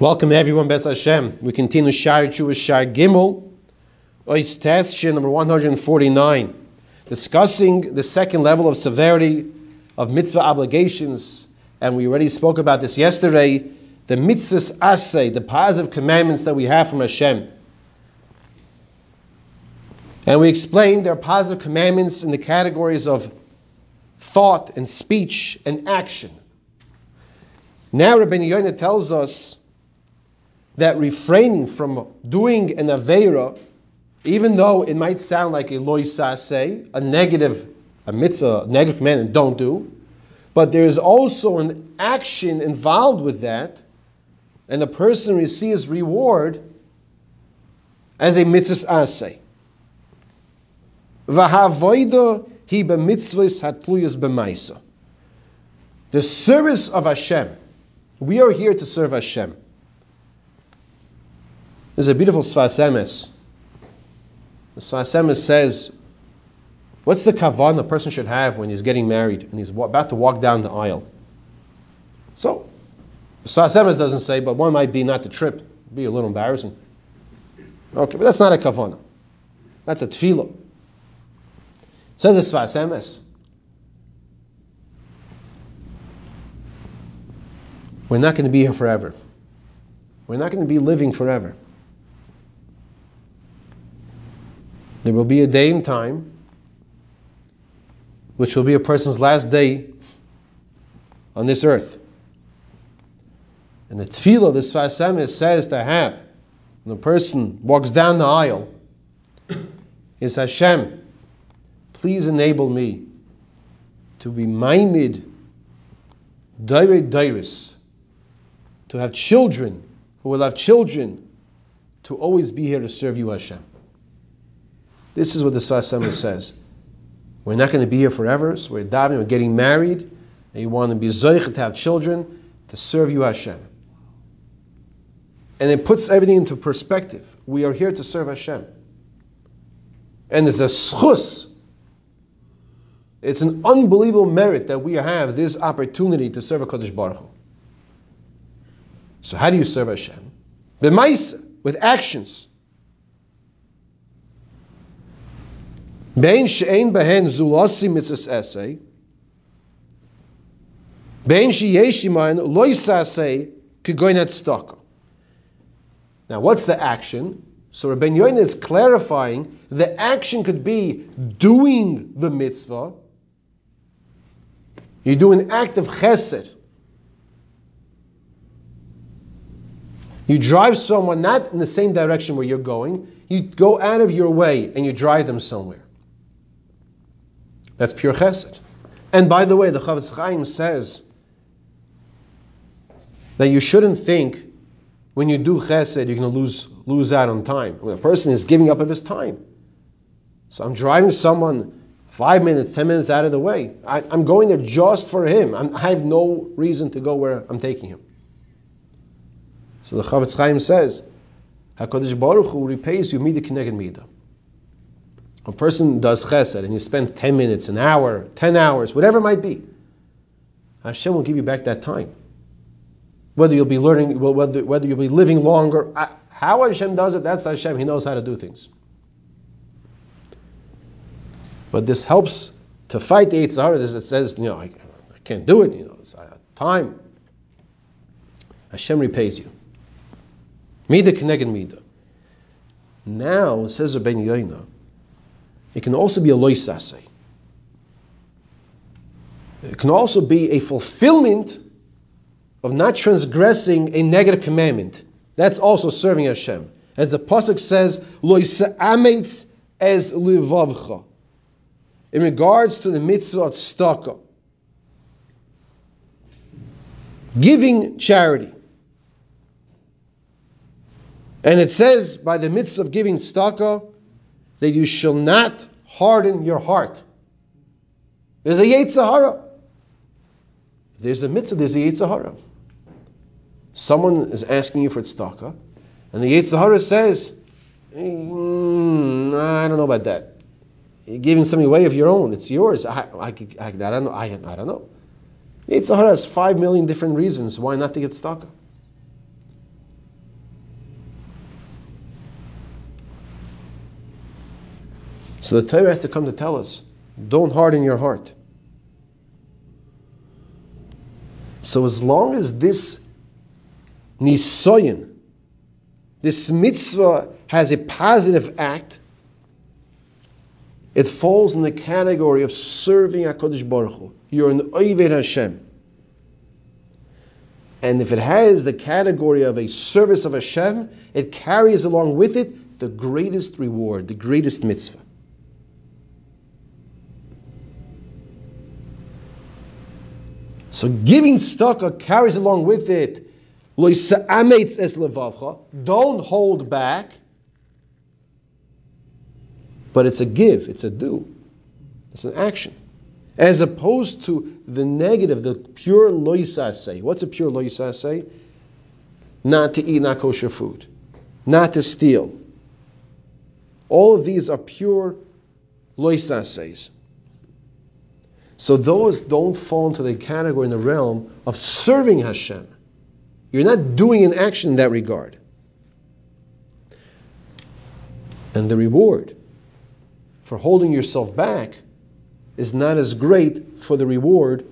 Welcome everyone, Bes Hashem. We continue Shar Jewish Shar Gimel, Ois number 149, discussing the second level of severity of mitzvah obligations, and we already spoke about this yesterday, the mitzvahs asay, the positive commandments that we have from Hashem. And we explained there are positive commandments in the categories of thought and speech and action. Now Rabbi Yonah tells us that refraining from doing an Aveira, even though it might sound like a loisase, a negative, a mitzvah, a negative command, and don't do, but there is also an action involved with that, and the person receives reward as a mitzvah b'mitzvahs hatluyas b'maisa. The service of Hashem. We are here to serve Hashem. There's a beautiful Sfas Emes. The Sfas Emes says, what's the kavan a person should have when he's getting married and he's about to walk down the aisle? So, Sfas Emes doesn't say, but one might be not to trip. Be a little embarrassing. Okay, but that's not a kavana. That's a tefillah. Says the Sfas Emes. We're not going to be here forever. We're not going to be living forever. There will be a day in time which will be a person's last day on this earth. And the tefillah this Sfas Emes says to have when a person walks down the aisle is Hashem, please enable me to be maimed, daire dairis, to have children who will have children to always be here to serve you, Hashem. This is what the Sfas Emes says. We're not going to be here forever, so we're davening, we're getting married, and you want to be zoich to have children to serve you, Hashem. And it puts everything into perspective. We are here to serve Hashem. And it's a schus. It's an unbelievable merit that we have this opportunity to serve a Kodesh Baruch Hu. So how do you serve Hashem? B'maisa, with actions. Bein she'ein behen zulasi mitzvahs. Bein. Now, what's the action? So Rabbi Yoina is clarifying the action could be doing the mitzvah. You do an act of chesed. You drive someone not in the same direction where you're going. You go out of your way and you drive them somewhere. That's pure chesed. And by the way, the Chofetz Chaim says that you shouldn't think when you do chesed you're going to lose lose out on time. When a person is giving up of his time. So I'm driving someone five minutes, ten minutes out of the way. I, am going there just for him. I'm, i have no reason to go where I'm taking him. So the Chofetz Chaim says, Hakadosh Baruch Hu repays you mida kineged mida. A person does chesed and you spend ten minutes, an hour, ten hours, whatever it might be. Hashem will give you back that time. Whether you'll be learning, whether, whether you'll be living longer, how Hashem does it, that's Hashem. He knows how to do things. But this helps to fight the Yitzhar. It says, you know, I, I can't do it. You know, it's time. Hashem repays you. Mida kineged mida. Now, says Rabbi Yoina, it can also be a loisase. It can also be a fulfillment of not transgressing a negative commandment. That's also serving Hashem. As the pasuk says, loisa'ametz as livavcha. In regards to the mitzvah of tzedakah, giving charity. And it says by the mitzvah of giving tzedakah that you shall not harden your heart. There's a yetzer hara. There's a mitzvah, there's a yetzer hara. Someone is asking you for tzedakah, and the yetzer hara says, mm, I don't know about that. You're giving something away of your own. It's yours. I, I, I, I don't know. I, I don't know. yetzer hara has five million different reasons why not to get tzedakah. So the Torah has to come to tell us, don't harden your heart. So as long as this nisoyin, this mitzvah has a positive act, it falls in the category of serving HaKadosh Baruch Hu. You're an Oyved Hashem. And if it has the category of a service of Hashem, it carries along with it the greatest reward, the greatest mitzvah. So giving tzedakah carries along with it. Don't hold back. But it's a give, it's a do, it's an action. As opposed to the negative, the pure loisase. What's a pure loisase? Not to eat not kosher food, not to steal. All of these are pure loisases. So those don't fall into the category in the realm of serving Hashem. You're not doing an action in that regard. And the reward for holding yourself back is not as great for the reward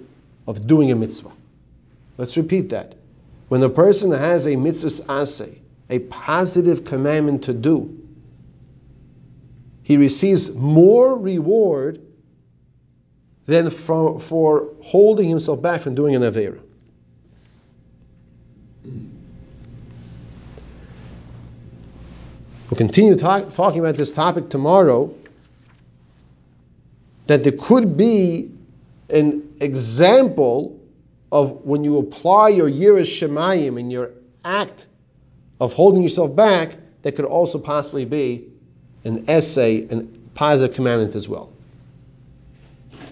of doing a mitzvah. Let's repeat that. When a person has a mitzvah asay, a positive commandment to do, he receives more reward than for, for holding himself back from doing an Avera. We'll continue talk, talking about this topic tomorrow. That there could be an example of when you apply your Yiras Shemayim in your act of holding yourself back, that could also possibly be an asay, an positive commandment as well.